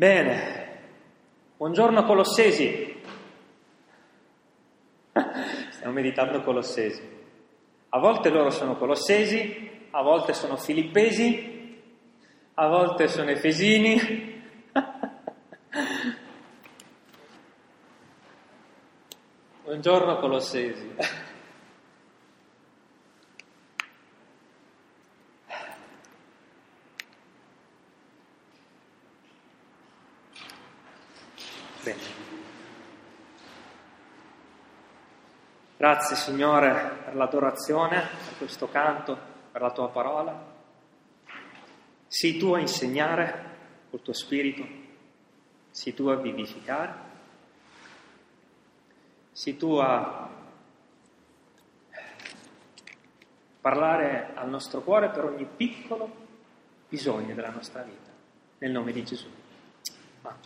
Bene, buongiorno Colossesi. Stiamo meditando Colossesi. A volte loro sono Colossesi, a volte sono Filippesi, a volte sono Efesini. buongiorno Colossesi. Grazie Signore per l'adorazione, per questo canto, per la tua parola. Sii tu a insegnare col tuo spirito, sii tu a vivificare, sii tu a parlare al nostro cuore per ogni piccolo bisogno della nostra vita. Nel nome di Gesù. Amen.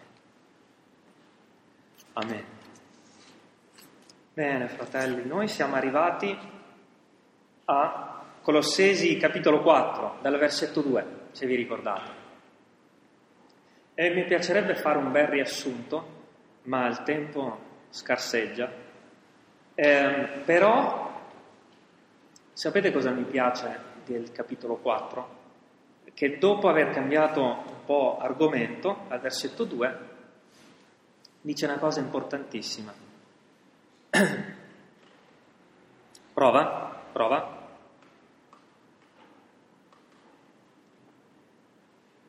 Amen. Bene, fratelli, noi siamo arrivati a Colossesi capitolo 4, dal versetto 2, se vi ricordate. E mi piacerebbe fare un bel riassunto, ma il tempo scarseggia. Eh, però, sapete cosa mi piace del capitolo 4? Che dopo aver cambiato un po' argomento, al versetto 2, dice una cosa importantissima Prova, prova.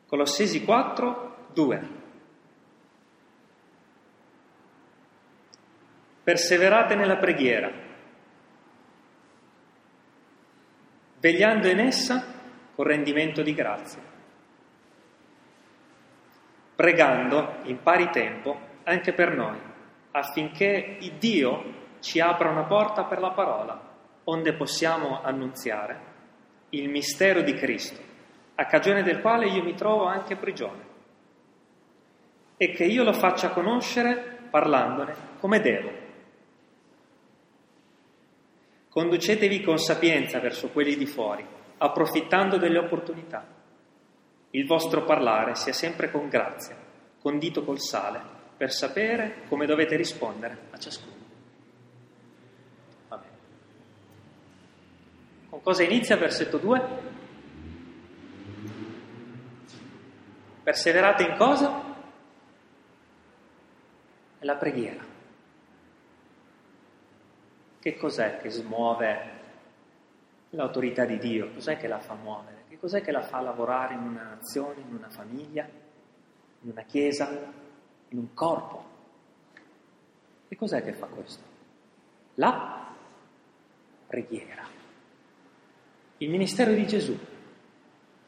Colossesi 4, 2. Perseverate nella preghiera, vegliando in essa con rendimento di grazia, pregando in pari tempo anche per noi affinché Dio ci apra una porta per la parola, onde possiamo annunziare il mistero di Cristo, a cagione del quale io mi trovo anche prigione, e che io lo faccia conoscere parlandone come devo. Conducetevi con sapienza verso quelli di fuori, approfittando delle opportunità. Il vostro parlare sia sempre con grazia, condito col sale per sapere come dovete rispondere a ciascuno. Vabbè. Con cosa inizia versetto 2? Perseverate in cosa? La preghiera. Che cos'è che smuove l'autorità di Dio? Cos'è che la fa muovere? Che cos'è che la fa lavorare in una nazione, in una famiglia, in una chiesa, in un corpo. E cos'è che fa questo? La preghiera. Il ministero di Gesù,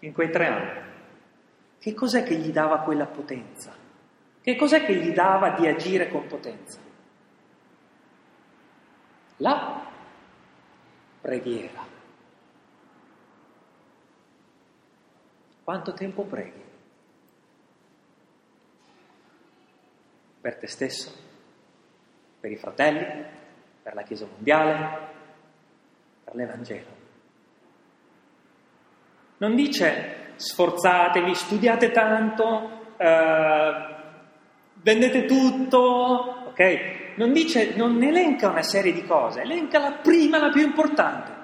in quei tre anni, che cos'è che gli dava quella potenza? Che cos'è che gli dava di agire con potenza? La preghiera. Quanto tempo preghi? Per te stesso, per i fratelli, per la Chiesa mondiale, per l'Evangelo. Non dice sforzatevi, studiate tanto, eh, vendete tutto, ok? Non dice, non elenca una serie di cose, elenca la prima, la più importante.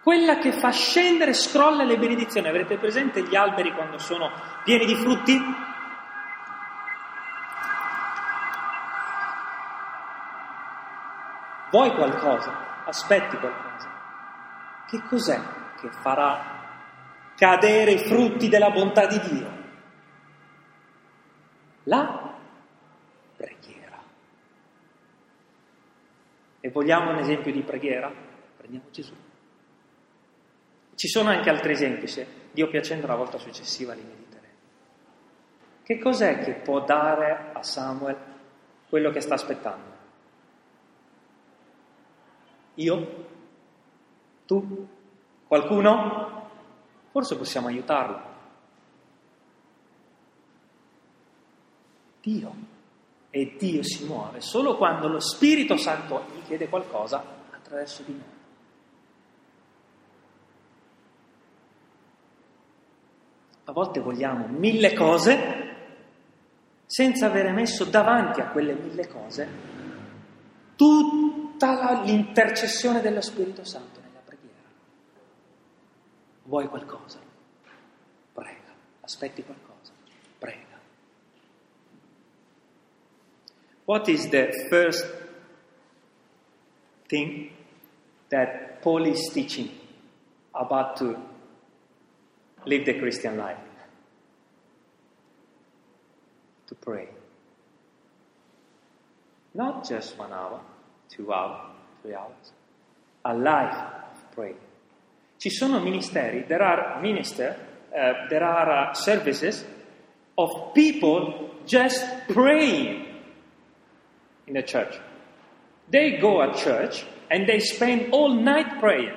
Quella che fa scendere, scrolla le benedizioni. Avrete presente gli alberi quando sono pieni di frutti? Vuoi qualcosa? Aspetti qualcosa. Che cos'è che farà cadere i frutti della bontà di Dio? La preghiera. E vogliamo un esempio di preghiera? Prendiamo Gesù. Ci sono anche altri esempi, se Dio piacendo la volta successiva li mediteremo. Che cos'è che può dare a Samuel quello che sta aspettando? Io? Tu? Qualcuno? Forse possiamo aiutarlo. Dio. E Dio si muove solo quando lo Spirito Santo gli chiede qualcosa attraverso di noi. A volte vogliamo mille cose senza avere messo davanti a quelle mille cose tutta l'intercessione dello Spirito Santo nella preghiera. Vuoi qualcosa? Prega, aspetti qualcosa, prega. What is the first thing that Paul is teaching about to live the Christian life? To pray. Not just one hour, two hours, three hours. A life of prayer. Ci sono ministeri, there are minister, uh, there are uh, services of people just praying in the church. They go at church and they spend all night praying.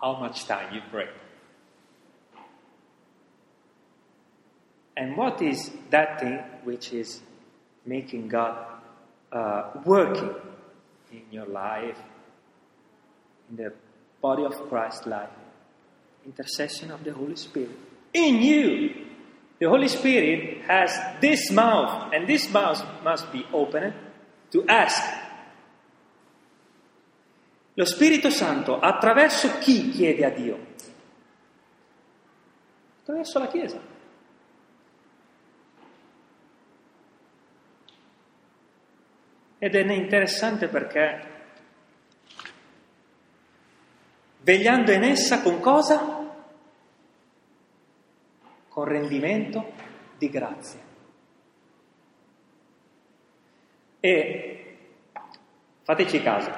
How much time you pray? And what is that thing which is making God uh, working in your life, in the body of Christ life? Intercession of the Holy Spirit in you. The Holy Spirit has this mouth, and this mouth must be opened to ask. Lo Spirito Santo attraverso chi chiede a Dio? Attraverso la Chiesa. Ed è interessante perché vegliando in essa con cosa? con rendimento di grazia. E fateci caso,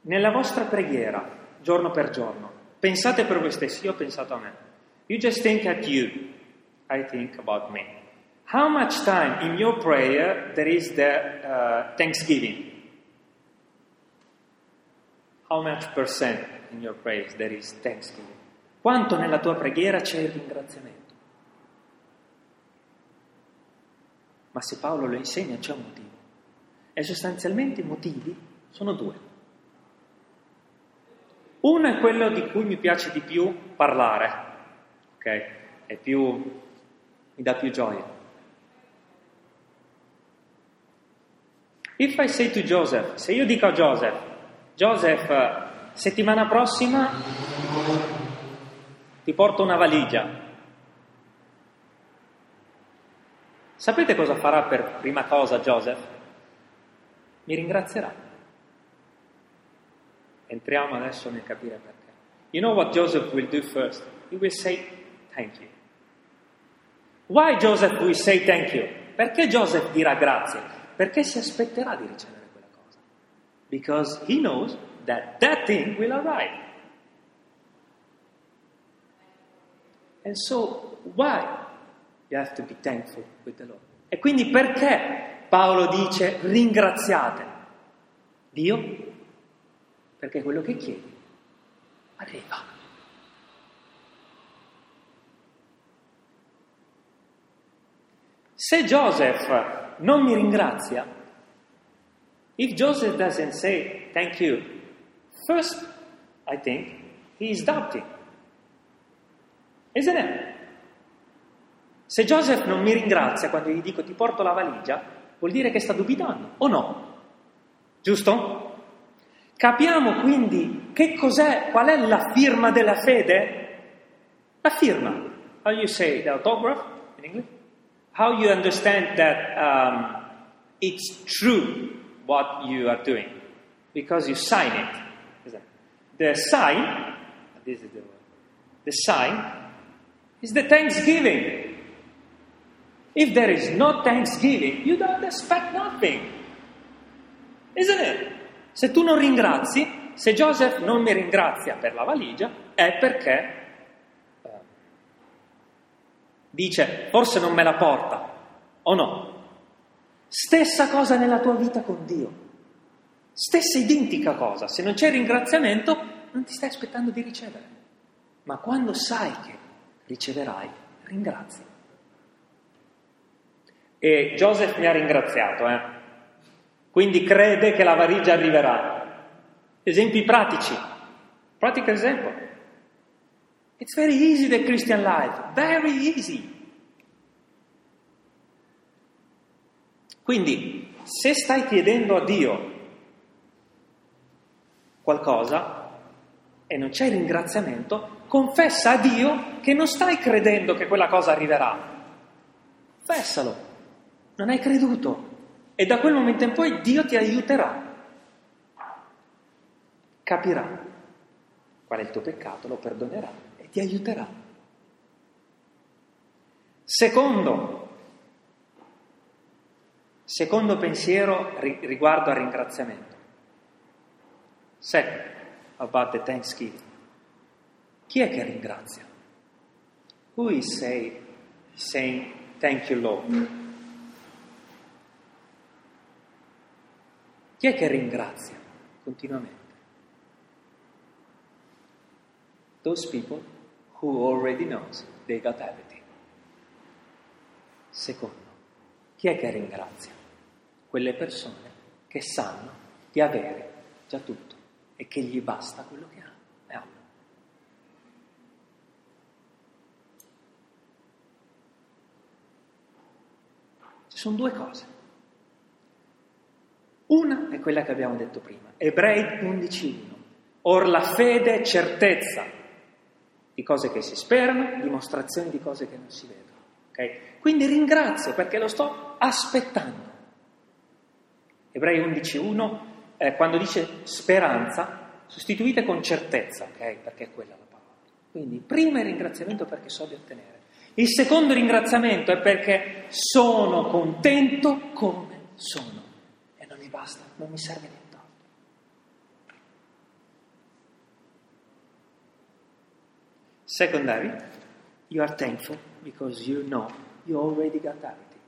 nella vostra preghiera, giorno per giorno, pensate per voi stessi, io ho pensato a me. You just think at you, I think about me. How much time in your prayer there is the uh, thanksgiving? How much percent in your prayers there is thanksgiving? Quanto nella tua preghiera c'è il ringraziamento? Ma se Paolo lo insegna c'è un motivo. E sostanzialmente i motivi sono due. Uno è quello di cui mi piace di più parlare, ok? È più, mi dà più gioia. If I say to Joseph, se io dico a Joseph, Joseph, settimana prossima ti porto una valigia. Sapete cosa farà per prima cosa Joseph? Mi ringrazierà. Entriamo adesso nel capire perché. You know what Joseph will do first? He will say thank you. Why Joseph will say thank you? Perché Joseph dirà grazie? Perché si aspetterà di ricevere quella cosa. Because he knows that that thing will arrive. And so, why you have to be thankful with the Lord? E quindi perché Paolo dice ringraziate Dio? Perché quello che chiedi arriva. Se Joseph non mi ringrazia, if Joseph doesn't say thank you, first I think he is doubting. Isn't it? Se Joseph non mi ringrazia quando gli dico ti porto la valigia, vuol dire che sta dubitando, o no? Giusto? Capiamo quindi che cos'è, qual è la firma della fede? La firma. How you say the autograph in English? How you understand that um, it's true what you are doing? Because you sign it. The sign, this is the word, the sign is the thanksgiving. If there is no thanksgiving, you don't expect nothing. Isn't it? Se tu non ringrazi, se Joseph non mi ringrazia per la valigia, è perché dice forse non me la porta o no. Stessa cosa nella tua vita con Dio. Stessa identica cosa. Se non c'è ringraziamento, non ti stai aspettando di ricevere. Ma quando sai che riceverai ringrazia. E Joseph mi ha ringraziato, eh? quindi crede che la valigia arriverà. Esempi pratici. Pratico esempio. It's very easy the Christian life, very easy. Quindi, se stai chiedendo a Dio qualcosa e non c'è ringraziamento, confessa a Dio che non stai credendo che quella cosa arriverà. Confessalo, non hai creduto. E da quel momento in poi Dio ti aiuterà, capirà qual è il tuo peccato, lo perdonerà ti aiuterà. Secondo, Secondo pensiero riguardo al ringraziamento. Second, about the thanksgiving. Chi è che ringrazia? Who is say, saying thank you Lord? Chi è che ringrazia continuamente? Those people who already knows they got everything. Secondo, chi è che ringrazia? quelle persone che sanno di avere già tutto e che gli basta quello che hanno. Ci sono due cose. Una è quella che abbiamo detto prima, Ebrei 11.1. Or la fede è certezza di cose che si sperano, dimostrazioni di cose che non si vedono. Okay? Quindi ringrazio perché lo sto aspettando. Ebrei 11.1, eh, quando dice speranza, sostituite con certezza, ok? Perché è quella la parola. Quindi, prima il ringraziamento perché so di ottenere. Il secondo ringraziamento è perché sono contento come sono. E non mi basta, non mi serve nient'altro. Secondary, you are thankful because you know you already got everything.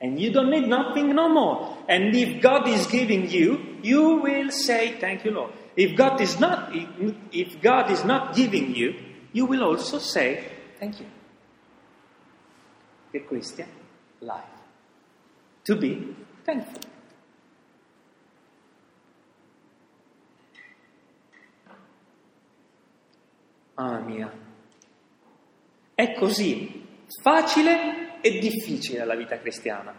And you don't need nothing no more. And if God is giving you, you will say, Thank you, Lord. If God is not, if God is not giving you, you will also say, Thank you. The Christian life. To be thankful. Ah. È così facile e difficile la vita cristiana.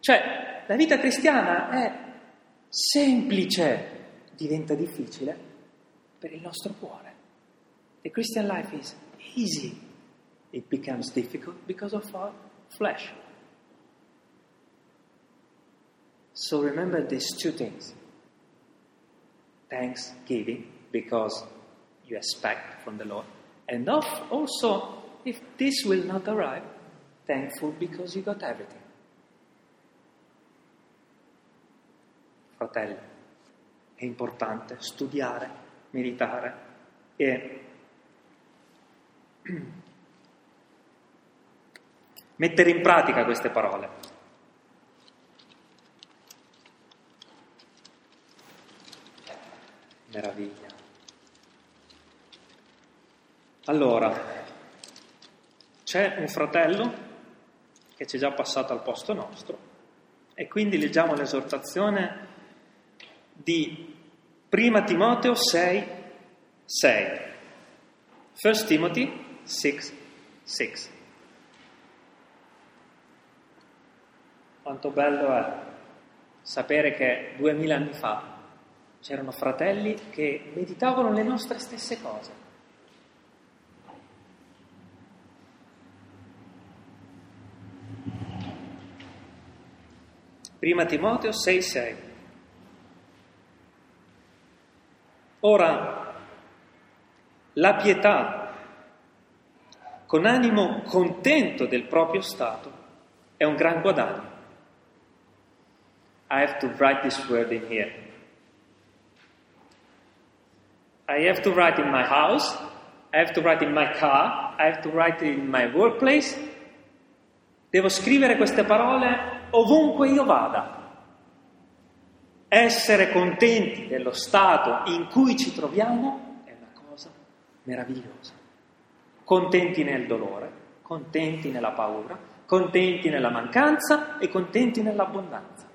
Cioè, la vita cristiana è semplice, diventa difficile per il nostro cuore. The Christian life is easy. It becomes difficult because of our flesh. So remember these two things. Thanksgiving because you expect from the Lord. And also, if this will not arrive, thankful because you got everything. Fratelli, è importante studiare, meditare e mettere in pratica queste parole. Meraviglia. Allora, c'è un fratello che c'è già passato al posto nostro. E quindi leggiamo l'esortazione di 1 Timoteo 6, 6. 1 Timothy 6, 6. Quanto bello è sapere che duemila anni fa c'erano fratelli che meditavano le nostre stesse cose Prima Timoteo 6,6. Ora, la pietà, con animo contento del proprio stato, è un gran guadagno. I have to write this word in here. I have to write in my house, I have to write in my car, I have to write in my workplace. Devo scrivere queste parole ovunque io vada. Essere contenti dello stato in cui ci troviamo è una cosa meravigliosa. Contenti nel dolore, contenti nella paura, contenti nella mancanza e contenti nell'abbondanza.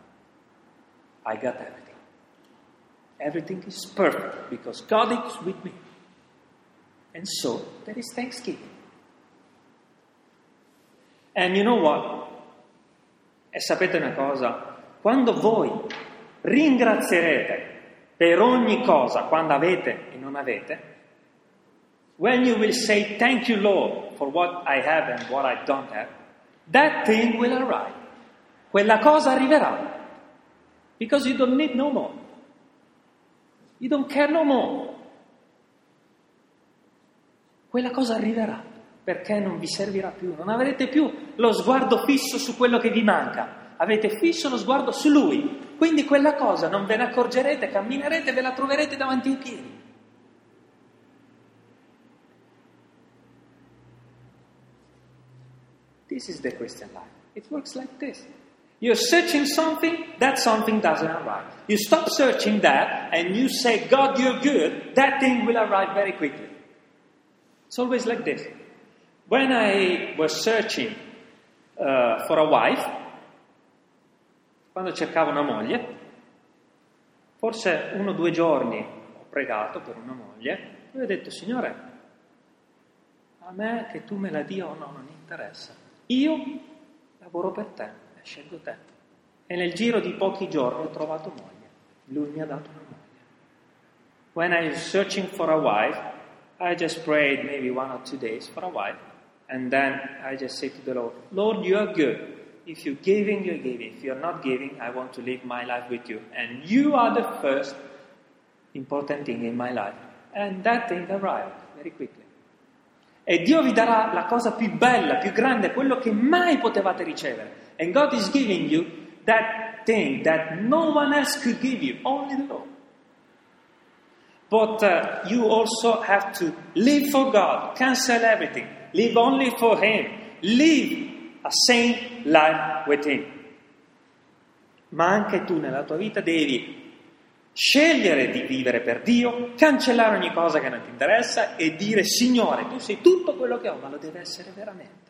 I got everything. Everything is perfect because God is with me. And so there is thanksgiving. And you know what? E sapete una cosa? Quando voi ringrazierete per ogni cosa, quando avete e non avete, when you will say thank you Lord for what I have and what I don't have, that thing will arrive. Quella cosa arriverà. Because you don't need no more. You don't care no more. Quella cosa arriverà perché non vi servirà più, non avrete più lo sguardo fisso su quello che vi manca, avete fisso lo sguardo su Lui, quindi quella cosa non ve ne accorgerete, camminerete e ve la troverete davanti ai piedi. This is the Christian life. It works like this. You're searching something, that something doesn't arrive. You stop searching that and you say, God, you're good, that thing will arrive very quickly. It's always like this. When I was searching uh, for a wife, quando cercavo una moglie, forse uno o due giorni ho pregato per una moglie e ho detto, Signore, a me che tu me la dia o no non interessa. Io lavoro per te e scelgo te. E nel giro di pochi giorni ho trovato moglie. Lui mi ha dato una moglie. When I was searching for a wife, I just prayed maybe one or two days for a while, and then I just say to the Lord, Lord, you are good. If you're giving, you're giving. If you're not giving, I want to live my life with you. And you are the first important thing in my life. And that thing arrived very quickly. E Dio vi darà la cosa più bella, più grande, quello che mai potevate ricevere. And God is giving you that thing that no one else could give you, only the Lord. But uh, you also have to live for God, cancel everything, live only for Him, live a saint life with Him. Ma anche tu nella tua vita devi scegliere di vivere per Dio, cancellare ogni cosa che non ti interessa e dire Signore, tu sei tutto quello che ho, ma lo deve essere veramente.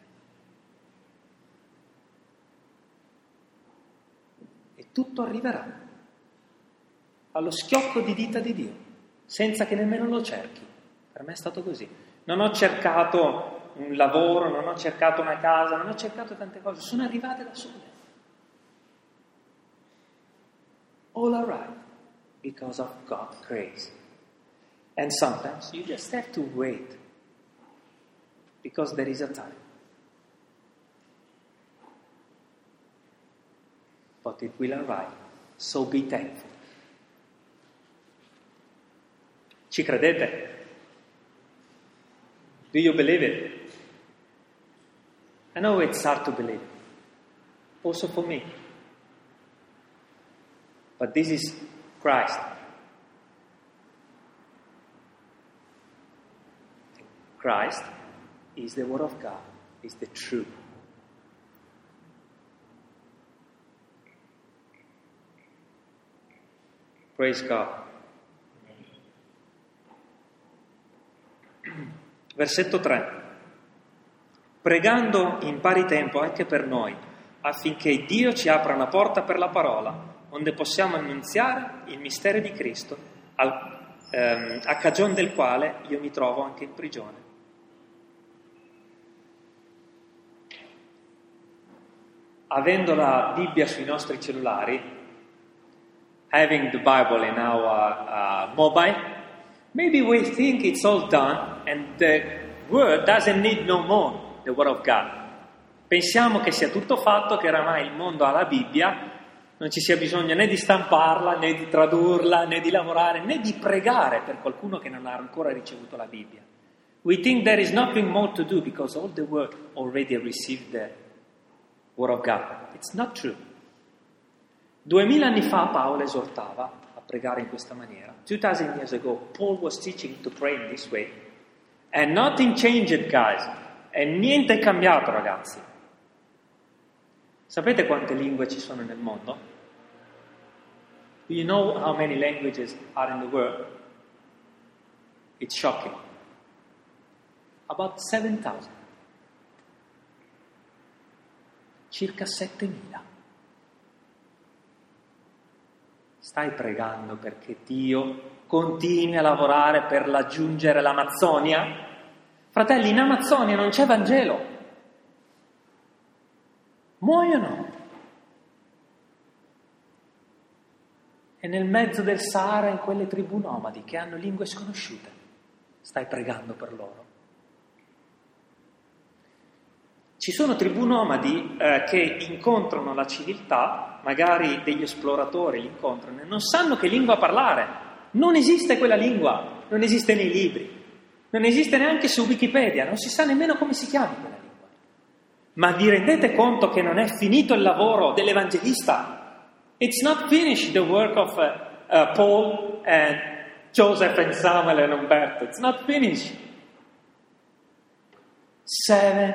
E tutto arriverà allo schiocco di dita di Dio senza che nemmeno lo cerchi. Per me è stato così. Non ho cercato un lavoro, non ho cercato una casa, non ho cercato tante cose, sono arrivate da sole. All arrive because of God's grace. And sometimes you just have to wait because there is a time. But it will arrive, so be thankful. Ci credete? Do you believe it? I know it's hard to believe, also for me. But this is Christ. Christ is the Word of God, is the truth. Praise God. Versetto 3. Pregando in pari tempo anche per noi, affinché Dio ci apra una porta per la parola, onde possiamo annunziare il mistero di Cristo, al, ehm, a cagione del quale io mi trovo anche in prigione. Avendo la Bibbia sui nostri cellulari, having the Bible in our uh, mobile, Maybe we think it's all done and the word doesn't need no more the word of God. Pensiamo che sia tutto fatto, che oramai il mondo ha la Bibbia, non ci sia bisogno né di stamparla, né di tradurla, né di lavorare, né di pregare per qualcuno che non ha ancora ricevuto la Bibbia. We think there is nothing more to do because all the world already received the word of God. It's not true. Duemila anni fa Paolo esortava pregare in questa maniera. 2000 years ago, Paul was teaching to pray in this way. And nothing changed, guys. E niente è cambiato, ragazzi. Sapete quante lingue ci sono nel mondo? Do you know how many languages are in the world? It's shocking. About 7,000. Circa 7.000. Stai pregando perché Dio continui a lavorare per raggiungere l'Amazzonia? Fratelli, in Amazzonia non c'è Vangelo. Muoiono. E nel mezzo del Sahara, in quelle tribù nomadi che hanno lingue sconosciute, stai pregando per loro. Ci sono tribù nomadi eh, che incontrano la civiltà, magari degli esploratori li incontrano e non sanno che lingua parlare. Non esiste quella lingua, non esiste nei libri, non esiste neanche su Wikipedia, non si sa nemmeno come si chiama quella lingua. Ma vi rendete conto che non è finito il lavoro dell'evangelista? It's not finished the work of uh, uh, Paul and Joseph and Samuel and Umberto. It's not finished. Seven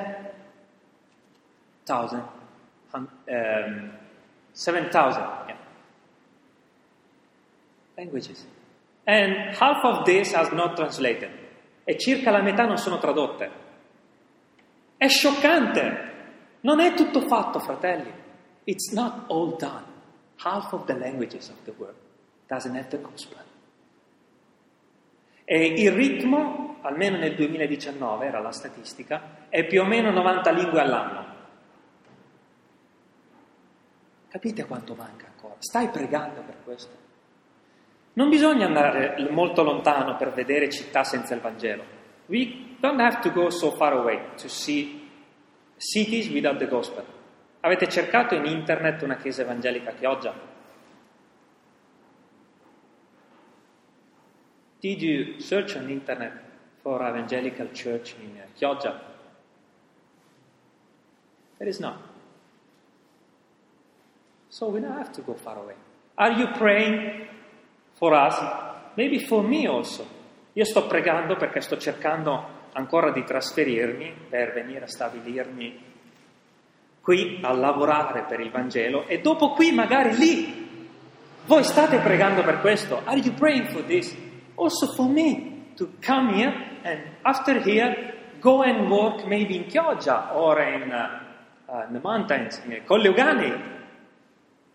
thousand, um, seven thousand yeah. languages, and half of this has not translated, e circa la metà non sono tradotte. È scioccante, non è tutto fatto, fratelli. It's not all done. Half of the languages of the world doesn't have the gospel. E il ritmo, almeno nel 2019, era la statistica, è più o meno 90 lingue all'anno. Capite quanto manca ancora? Stai pregando per questo. Non bisogna andare molto lontano per vedere città senza il Vangelo. We don't have to go so far away to see cities without the gospel. Avete cercato in internet una chiesa evangelica a Chioggia? Did you search on internet for evangelical church in Chioggia? There is not. So we don't have to go far away. Are you praying for us? Maybe for me also. Io sto pregando perché sto cercando ancora di trasferirmi per venire a stabilirmi qui a lavorare per il Vangelo e dopo qui magari lì. Voi state pregando per questo? Are you praying for this? Also for me to come here and after here go and work maybe in Chioggia or in, uh, uh, in the mountains, in Colle Ugani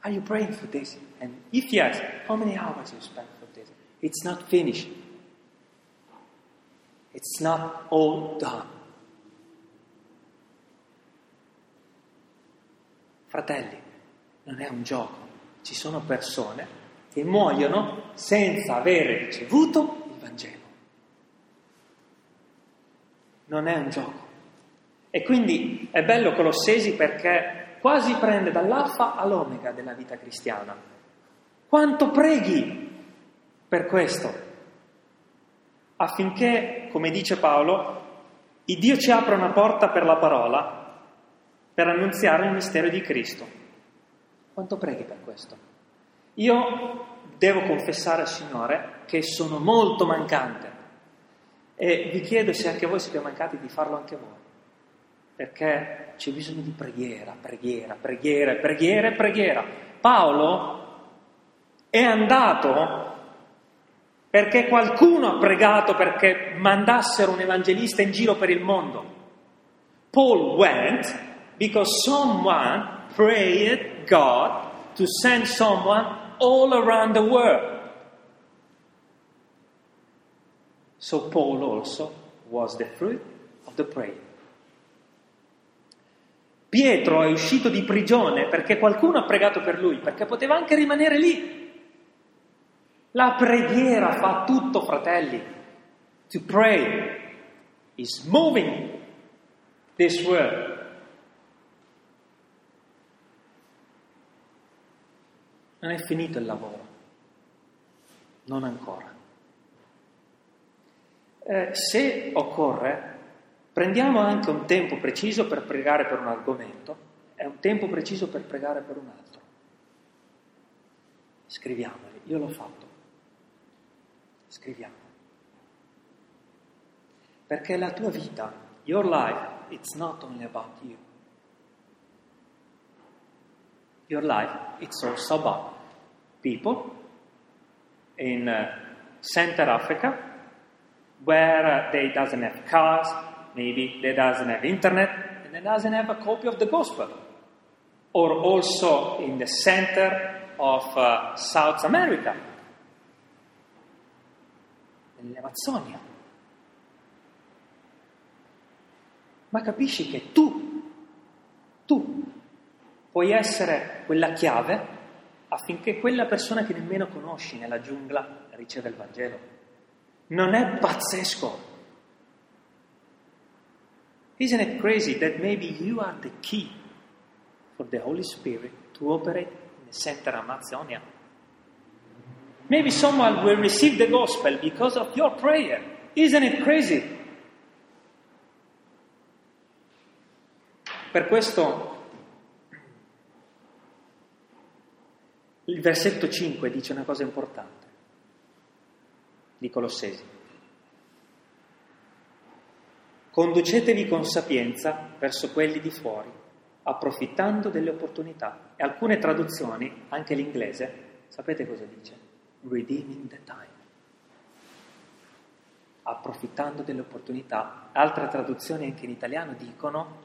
Are you praying for this? And if yes, how many hours you spend for this? It's not finished. It's not all done. Fratelli, non è un gioco. Ci sono persone che muoiono senza avere ricevuto il Vangelo. Non è un gioco. E quindi è bello Colossesi perché quasi prende dall'alfa all'omega della vita cristiana. Quanto preghi per questo? Affinché, come dice Paolo, il Dio ci apra una porta per la parola, per annunziare il mistero di Cristo. Quanto preghi per questo? Io devo confessare al Signore che sono molto mancante e vi chiedo se anche voi siete mancati di farlo anche voi perché c'è bisogno di preghiera, preghiera, preghiera, preghiera, preghiera. Paolo è andato perché qualcuno ha pregato perché mandassero un evangelista in giro per il mondo. Paul went because someone prayed God to send someone all around the world. So Paul also was the fruit of the prayer. Pietro è uscito di prigione perché qualcuno ha pregato per lui, perché poteva anche rimanere lì. La preghiera fa tutto, fratelli. To pray is moving this world. Non è finito il lavoro, non ancora. Eh, se occorre, Prendiamo anche un tempo preciso per pregare per un argomento e un tempo preciso per pregare per un altro. Scriviamoli, io l'ho fatto. Scriviamo. Perché la tua vita, your life, it's not only about you. Your life, it's also about people in uh, Center Africa where they doesn't have cars, maybe they doesn't have internet and they doesn't have a copy of the gospel. Or also in the center of uh, South America, nell'Amazzonia. ma capisci che tu, tu puoi essere quella chiave affinché quella persona che nemmeno conosci nella giungla riceva il Vangelo. Non è pazzesco? Isn't it crazy that maybe you are the key for the Holy Spirit to operate in the center Amazonia? Maybe someone will receive the gospel because of your prayer. Isn't it crazy? Per questo il versetto 5 dice una cosa importante di Colossesi. Conducetevi con sapienza verso quelli di fuori, approfittando delle opportunità. E alcune traduzioni, anche l'inglese, sapete cosa dice? Redeeming the time. Approfittando delle opportunità. Altre traduzioni anche in italiano dicono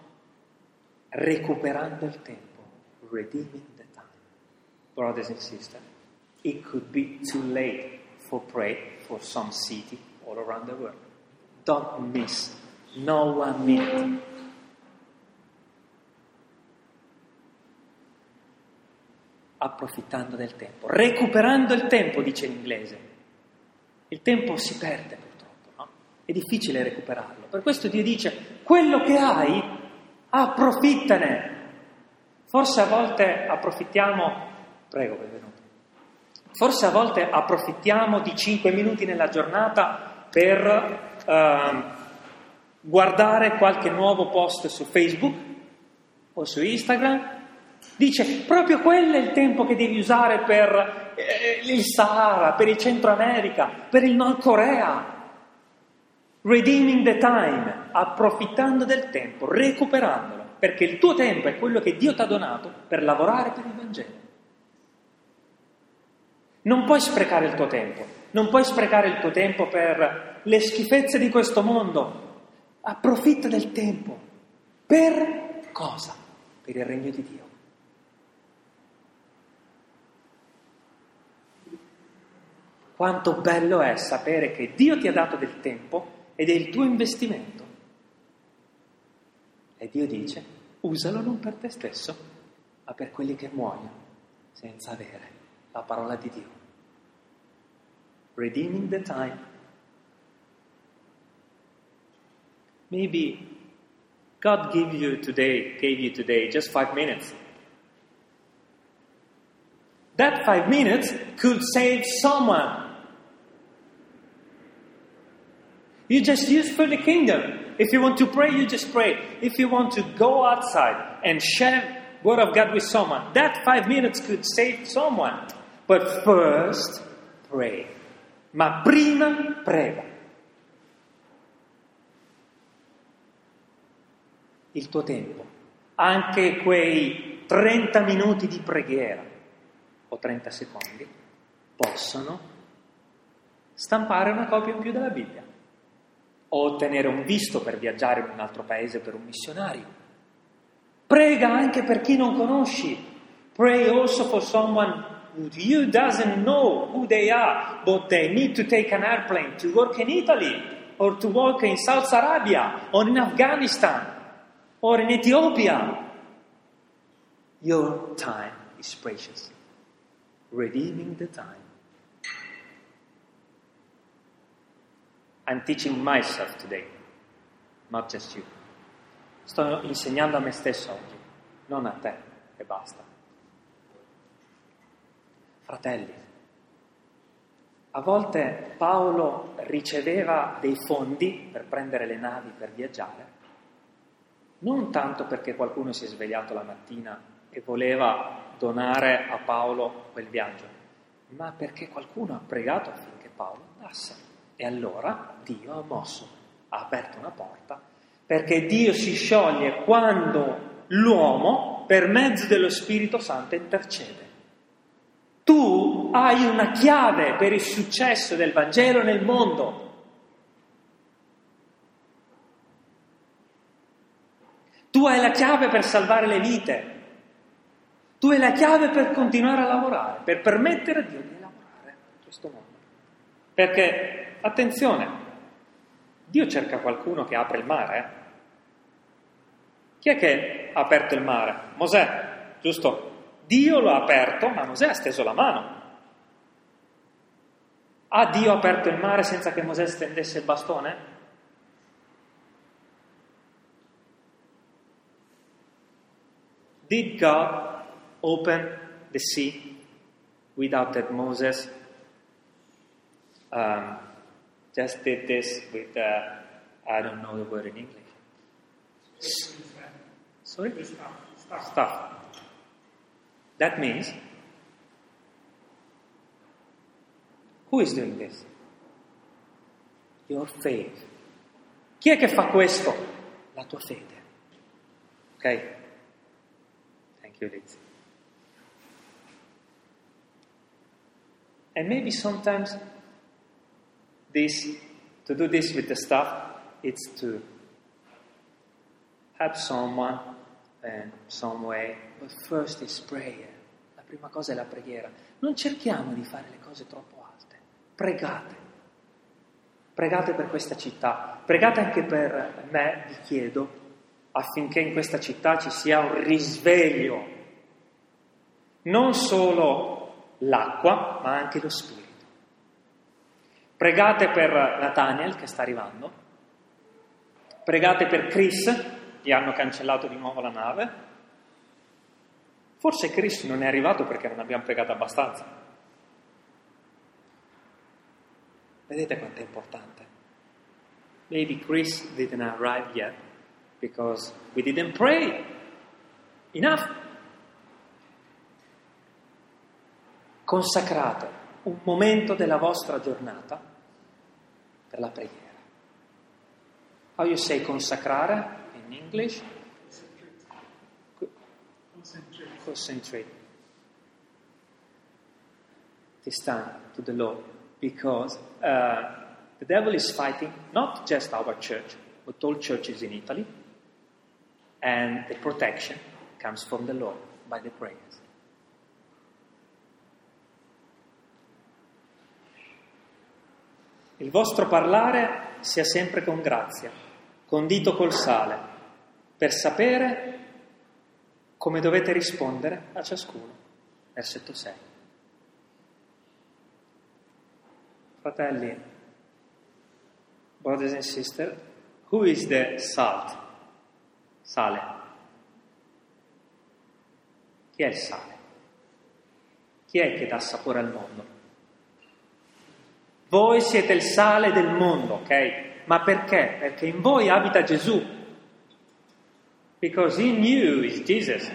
recuperando il tempo. Redeeming the time. Brothers and sisters, it could be too late for pray for some city all around the world. Don't miss no one minute. Approfittando del tempo, recuperando il tempo, dice in inglese. Il tempo si perde purtroppo, no? È difficile recuperarlo. Per questo Dio dice, quello che hai, approfittane. Forse a volte approfittiamo, prego, benvenuto. Forse a volte approfittiamo di 5 minuti nella giornata per uh, guardare qualche nuovo post su Facebook o su Instagram. Dice, proprio quello è il tempo che devi usare per eh, il Sahara, per il Centro America, per il Nord Corea. Redeeming the time, approfittando del tempo, recuperandolo, perché il tuo tempo è quello che Dio ti ha donato per lavorare per il Vangelo. Non puoi sprecare il tuo tempo, non puoi sprecare il tuo tempo per le schifezze di questo mondo, approfitta del tempo. Per cosa? Per il regno di Dio. Quanto bello è sapere che Dio ti ha dato del tempo ed è il tuo investimento. E Dio dice, usalo non per te stesso, ma per quelli che muoiono senza avere la parola di Dio. Redeeming the time Maybe God gave you today, gave you today just five minutes. That five minutes could save someone. You just use for the kingdom. If you want to pray, you just pray. If you want to go outside and share word of God with someone, that five minutes could save someone. But first, pray. Ma prima prega. il tuo tempo, anche quei 30 minuti di preghiera o 30 secondi possono stampare una copia in più della Bibbia o ottenere un visto per viaggiare in un altro paese per un missionario. Prega anche per chi non conosci. Pray also for someone who you doesn't know who they are, but they need to take an airplane to work in Italy or to work in Saudi Arabia or in Afghanistan or in Ethiopia. Your time is precious. Redeeming the time. I'm teaching myself today, not just you. Sto insegnando a me stesso oggi, non a te e basta. Fratelli, a volte Paolo riceveva dei fondi per prendere le navi per viaggiare non tanto perché qualcuno si è svegliato la mattina e voleva donare a Paolo quel viaggio, ma perché qualcuno ha pregato affinché Paolo andasse. E allora Dio ha mosso, ha aperto una porta, perché Dio si scioglie quando l'uomo, per mezzo dello Spirito Santo, intercede. Tu hai una chiave per il successo del Vangelo nel mondo, Tu hai la chiave per salvare le vite. Tu hai la chiave per continuare a lavorare, per permettere a Dio di lavorare in questo mondo. Perché, attenzione, Dio cerca qualcuno che apre il mare. Eh? Chi è che ha aperto il mare? Mosè, giusto? Dio lo ha aperto, ma Mosè ha steso la mano. Ha Dio aperto il mare senza che Mosè stendesse il bastone? Did God open the sea without that Moses um, just did this with, uh, I don't know the word in English. Sorry? Stuff. That means, who is doing this? Your faith. Chi è che fa questo? La tua fede. Ok? Thank you, Lizzie. And maybe sometimes this, to do this with the stuff, it's to help someone in some way, but first is prayer. La prima cosa è la preghiera. Non cerchiamo di fare le cose troppo alte. Pregate. Pregate per questa città. Pregate anche per me, vi chiedo, affinché in questa città ci sia un risveglio. Non solo l'acqua, ma anche lo spirito. Pregate per Nathaniel che sta arrivando, pregate per Chris, gli hanno cancellato di nuovo la nave. Forse Chris non è arrivato perché non abbiamo pregato abbastanza. Vedete quanto è importante? Maybe Chris didn't arrive yet because we didn't pray enough. consacrate un momento della vostra giornata per la preghiera. How you say consacrare in English? Concentrate. Concentrate. This time to the Lord because uh, the devil is fighting not just our church, but all churches in Italy, and the protection comes from the Lord by the prayers. Il vostro parlare sia sempre con grazia, condito col sale, per sapere come dovete rispondere a ciascuno. Versetto 6. Fratelli, brothers and sisters, who is the salt? Sale. Chi è il sale? Chi è che dà sapore al mondo? Voi siete il sale del mondo, ok? Ma perché? Perché in voi abita Gesù. Because in you is Jesus.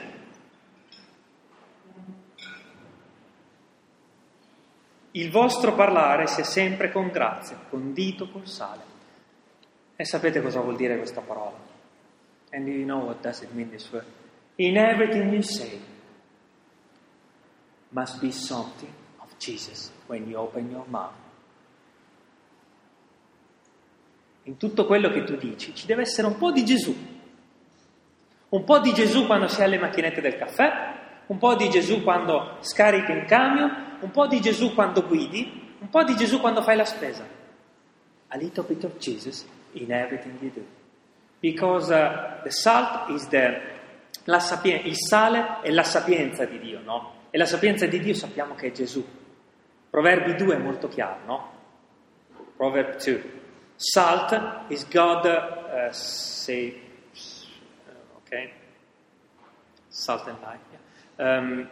Il vostro parlare sia sempre con grazia, condito col sale. E sapete cosa vuol dire questa parola? And you know what does it mean this word? In everything you say must be something of Jesus when you open your mouth. In tutto quello che tu dici ci deve essere un po' di Gesù. Un po' di Gesù quando sei alle macchinette del caffè, un po' di Gesù quando scarichi un camion, un po' di Gesù quando guidi, un po' di Gesù quando fai la spesa. A little bit of Jesus in everything you do. Because uh, the salt is the, la sapien- il sale è la sapienza di Dio, no? E la sapienza di Dio sappiamo che è Gesù. Proverbi 2 è molto chiaro, no? Proverb 2. Salt is God, uh, say, uh, okay, salt and light. Yeah. Um,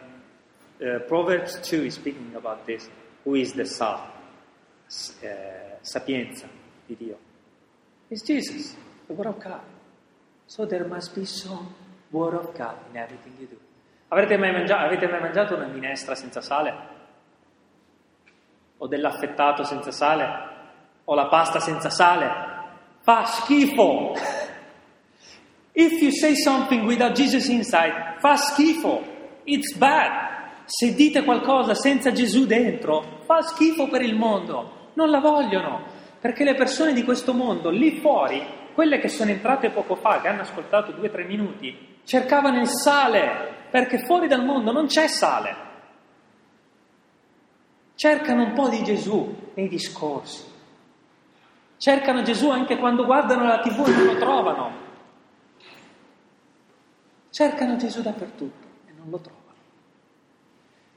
uh, Proverbs 2 is speaking about this. Who is the salt? Uh, sapienza di Dio. It's Jesus, the Word of God. So there must be some Word of God in everything you do. Avete mai, mangiato, avete mai mangiato una minestra senza sale? O dell'affettato senza sale? O la pasta senza sale. Fa schifo. If you say something without Jesus inside, fa schifo. It's bad. Se dite qualcosa senza Gesù dentro, fa schifo per il mondo. Non la vogliono. Perché le persone di questo mondo, lì fuori, quelle che sono entrate poco fa, che hanno ascoltato due o tre minuti, cercavano il sale. Perché fuori dal mondo non c'è sale. Cercano un po' di Gesù nei discorsi Cercano Gesù anche quando guardano la tv e non lo trovano. Cercano Gesù dappertutto e non lo trovano.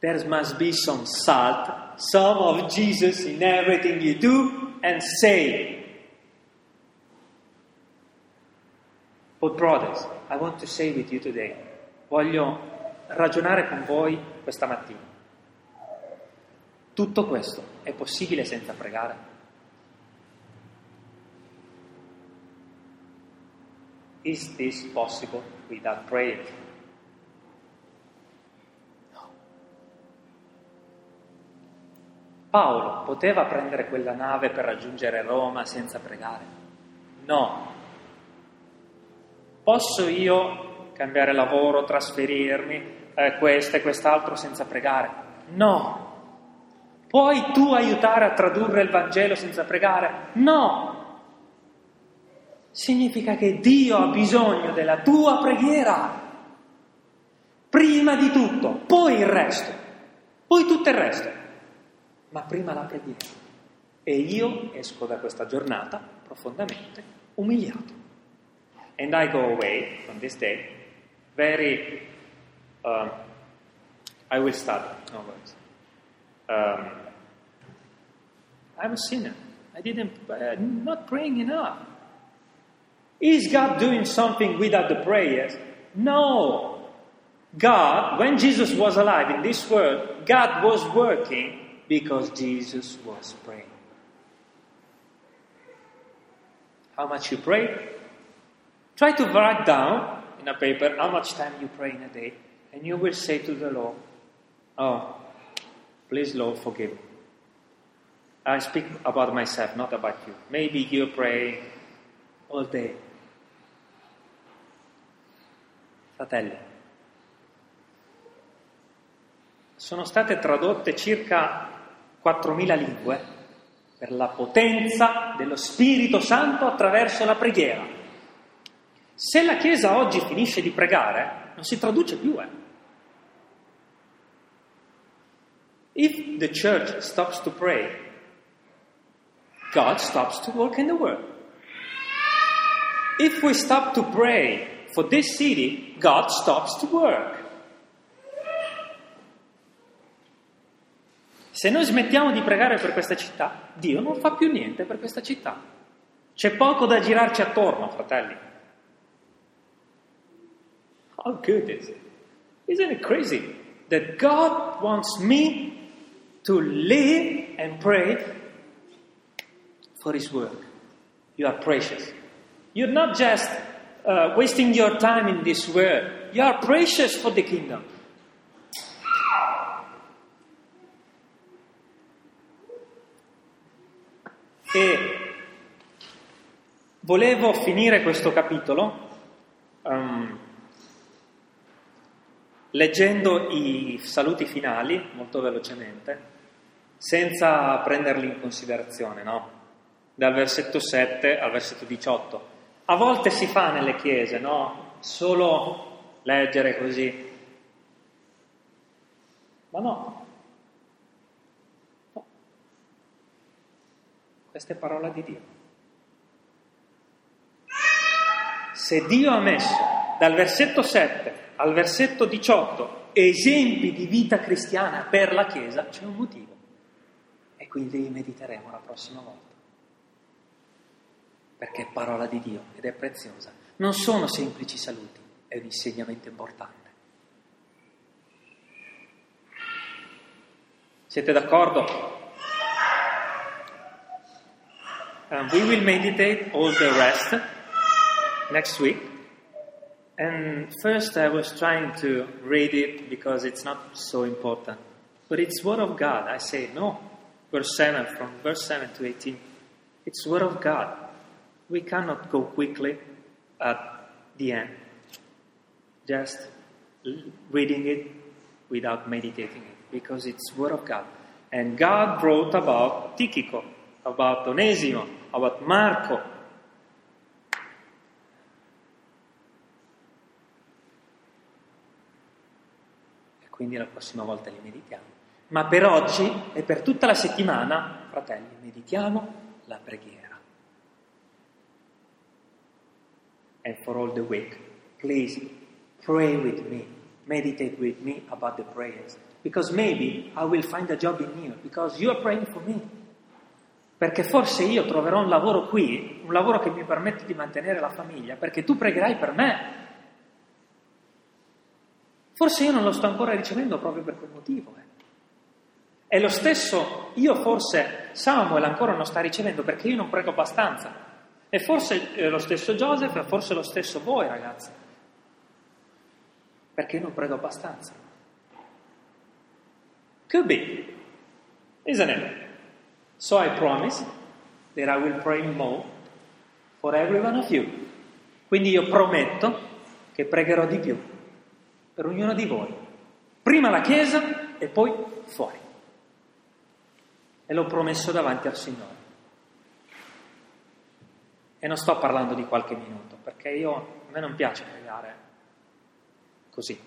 There must be some salt, some of Jesus in everything you do and say. But brothers, I want to say with you today, voglio ragionare con voi questa mattina. Tutto questo è possibile senza pregare? Is this possible without praying? No. Paolo poteva prendere quella nave per raggiungere Roma senza pregare? No. Posso io cambiare lavoro, trasferirmi, eh, questo e quest'altro senza pregare? No. Puoi tu aiutare a tradurre il Vangelo senza pregare? No! Significa che Dio ha bisogno della tua preghiera. Prima di tutto, poi il resto, poi tutto il resto. Ma prima la preghiera. E io esco da questa giornata profondamente umiliato. And I go away from this day very, uh, I will study, no words. Um, I'm a sinner. I didn't, uh, not praying enough. Is God doing something without the prayers? No. God, when Jesus was alive in this world, God was working because Jesus was praying. How much you pray? Try to write down in a paper how much time you pray in a day, and you will say to the Lord, Oh, please, Lord, forgive me. I speak about myself, not about you. Maybe you pray all day. Fratelli, sono state tradotte circa 4.000 lingue per la potenza dello Spirito Santo attraverso la preghiera. Se la Chiesa oggi finisce di pregare, non si traduce più. Eh. If the church stops to pray, God stops to work in the world. If we stop to pray for this city, God stops to work. Se noi smettiamo di pregare per questa città, Dio non fa più niente per questa città. C'è poco da girarci attorno, fratelli. How good is it? Isn't it crazy that God wants me to live and pray for His work. You are precious. You're not just uh, wasting your time in this world, you are precious for the kingdom. E volevo finire questo capitolo um, leggendo i saluti finali molto velocemente, senza prenderli in considerazione, no? dal versetto 7 al versetto 18. A volte si fa nelle chiese, no? Solo leggere così. Ma no. no. Questa è parola di Dio. Se Dio ha messo dal versetto 7 al versetto 18 esempi di vita cristiana per la Chiesa, c'è un motivo. E quindi mediteremo la prossima volta perché è parola di Dio ed è preziosa. Non sono semplici saluti, è un insegnamento importante. Siete d'accordo? Um, we will meditate all the rest next week. And first, I was trying to read it because it's not so important. But it's Word of God. I say no. Verse 7, from verse 7 to 18. It's Word of God. We cannot go quickly at the end, just reading it without meditating it, because it's Word of God. And God wrote about Tychico, about Onesimo, about Marco. Quindi la prossima volta li meditiamo. Ma per oggi e per tutta la settimana, fratelli, meditiamo la preghiera. And for all the week. Please pray with me, meditate with me about the prayers, because maybe I will find a job in you, because you are praying for me. Perché forse io troverò un lavoro qui, un lavoro che mi permette di mantenere la famiglia, perché tu pregherai per me. Forse io non lo sto ancora ricevendo proprio per quel motivo. Eh. È lo stesso, io forse Samuel ancora non sta ricevendo perché io non prego abbastanza. E forse è lo stesso Joseph, forse lo stesso voi ragazzi. Perché non prego abbastanza. Could be, isn't it? So I promise that I will pray more for every one of you. Quindi io prometto che pregherò di più per ognuno di voi. Prima la Chiesa e poi fuori. E l'ho promesso davanti al Signore. E non sto parlando di qualche minuto, perché io, a me non piace pregare così.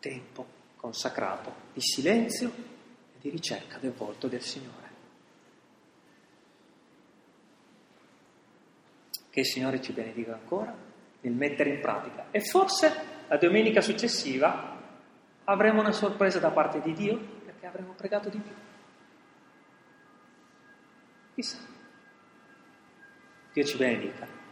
Tempo consacrato di silenzio e di ricerca del volto del Signore. Che il Signore ci benedica ancora nel mettere in pratica. E forse la domenica successiva avremo una sorpresa da parte di Dio perché avremo pregato di più. Chissà. Dio ci benedica.